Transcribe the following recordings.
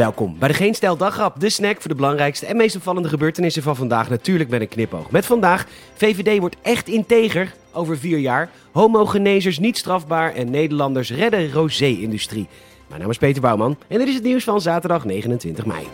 Welkom bij de Geen Stijl Daggrap, de snack voor de belangrijkste en meest opvallende gebeurtenissen van vandaag. Natuurlijk met een knipoog. Met vandaag, VVD wordt echt integer over vier jaar. Homogenezers niet strafbaar en Nederlanders redden rosé-industrie. Mijn naam is Peter Bouwman en dit is het nieuws van zaterdag 29 mei.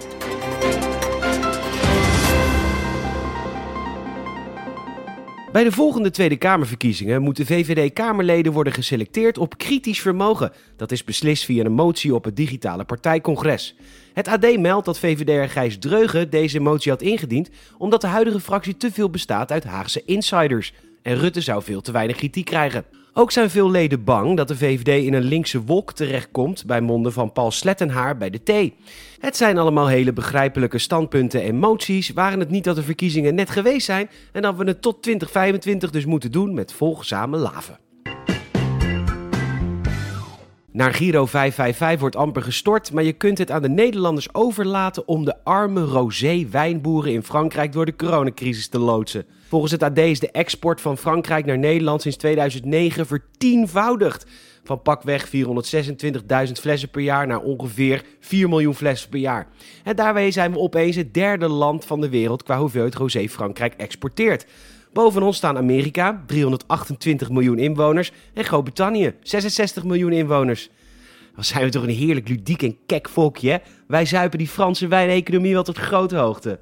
Bij de volgende Tweede Kamerverkiezingen moeten VVD-Kamerleden worden geselecteerd op kritisch vermogen. Dat is beslist via een motie op het digitale partijcongres. Het AD meldt dat VVD'er Gijs Dreugen deze motie had ingediend omdat de huidige fractie te veel bestaat uit Haagse insiders. En Rutte zou veel te weinig kritiek krijgen. Ook zijn veel leden bang dat de VVD in een linkse wolk terechtkomt bij monden van Paul Slettenhaar bij de T. Het zijn allemaal hele begrijpelijke standpunten en moties. Waren het niet dat de verkiezingen net geweest zijn en dat we het tot 2025 dus moeten doen met volgzame laven. Naar Giro 555 wordt amper gestort, maar je kunt het aan de Nederlanders overlaten om de arme rosé-wijnboeren in Frankrijk door de coronacrisis te loodsen. Volgens het AD is de export van Frankrijk naar Nederland sinds 2009 vertienvoudigd. Van pakweg 426.000 flessen per jaar naar ongeveer 4 miljoen flessen per jaar. En daarmee zijn we opeens het derde land van de wereld qua hoeveelheid rosé Frankrijk exporteert. Boven ons staan Amerika, 328 miljoen inwoners, en Groot-Brittannië, 66 miljoen inwoners. Dan zijn we toch een heerlijk ludiek en kek volkje? Wij zuipen die Franse wijneconomie wel tot grote hoogte.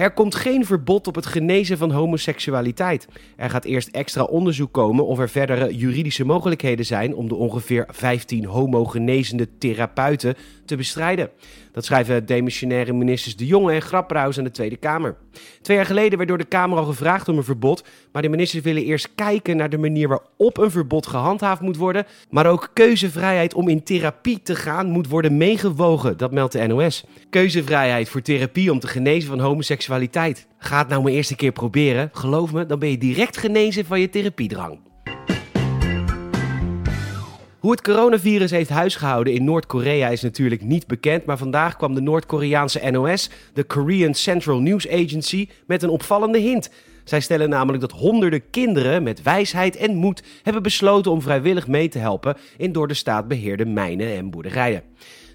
Er komt geen verbod op het genezen van homoseksualiteit. Er gaat eerst extra onderzoek komen of er verdere juridische mogelijkheden zijn om de ongeveer 15 homogenezende therapeuten te bestrijden. Dat schrijven demissionaire ministers De Jonge en Grapperhaus aan de Tweede Kamer. Twee jaar geleden werd door de Kamer al gevraagd om een verbod, maar de ministers willen eerst kijken naar de manier waarop een verbod gehandhaafd moet worden. Maar ook keuzevrijheid om in therapie te gaan moet worden meegewogen, dat meldt de NOS. Keuzevrijheid voor therapie om te genezen van homoseksualiteit. Ga het nou maar eerst een keer proberen. Geloof me, dan ben je direct genezen van je therapiedrang. Hoe het coronavirus heeft huisgehouden in Noord-Korea is natuurlijk niet bekend, maar vandaag kwam de Noord-Koreaanse NOS, de Korean Central News Agency, met een opvallende hint. Zij stellen namelijk dat honderden kinderen met wijsheid en moed hebben besloten om vrijwillig mee te helpen in door de staat beheerde mijnen en boerderijen.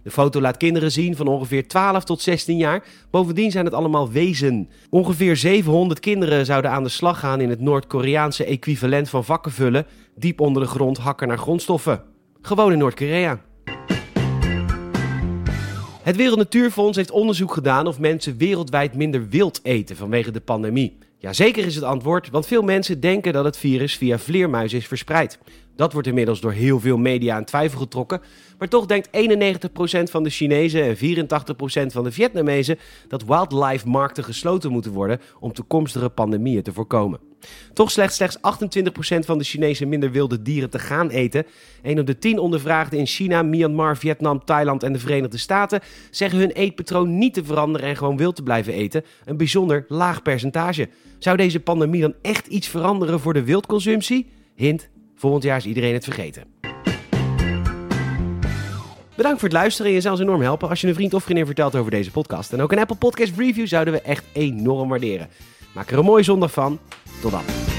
De foto laat kinderen zien van ongeveer 12 tot 16 jaar. Bovendien zijn het allemaal wezen. Ongeveer 700 kinderen zouden aan de slag gaan in het Noord-Koreaanse equivalent van vakken vullen, diep onder de grond hakken naar grondstoffen. Gewoon in Noord-Korea. Het Wereld Natuurfonds heeft onderzoek gedaan of mensen wereldwijd minder wild eten vanwege de pandemie. Jazeker is het antwoord, want veel mensen denken dat het virus via vleermuizen is verspreid. Dat wordt inmiddels door heel veel media aan twijfel getrokken. Maar toch denkt 91% van de Chinezen en 84% van de Vietnamezen dat wildlife markten gesloten moeten worden om toekomstige pandemieën te voorkomen. Toch slechts slechts 28% van de Chinezen minder wilde dieren te gaan eten. 1 op de 10 ondervraagden in China, Myanmar, Vietnam, Thailand en de Verenigde Staten zeggen hun eetpatroon niet te veranderen en gewoon wild te blijven eten. Een bijzonder laag percentage. Zou deze pandemie dan echt iets veranderen voor de wildconsumptie? Hint, volgend jaar is iedereen het vergeten. Bedankt voor het luisteren. Je zou ons enorm helpen als je een vriend of vriendin vertelt over deze podcast. En ook een Apple Podcast Review zouden we echt enorm waarderen. Maak er een mooie zondag van. Tot dan.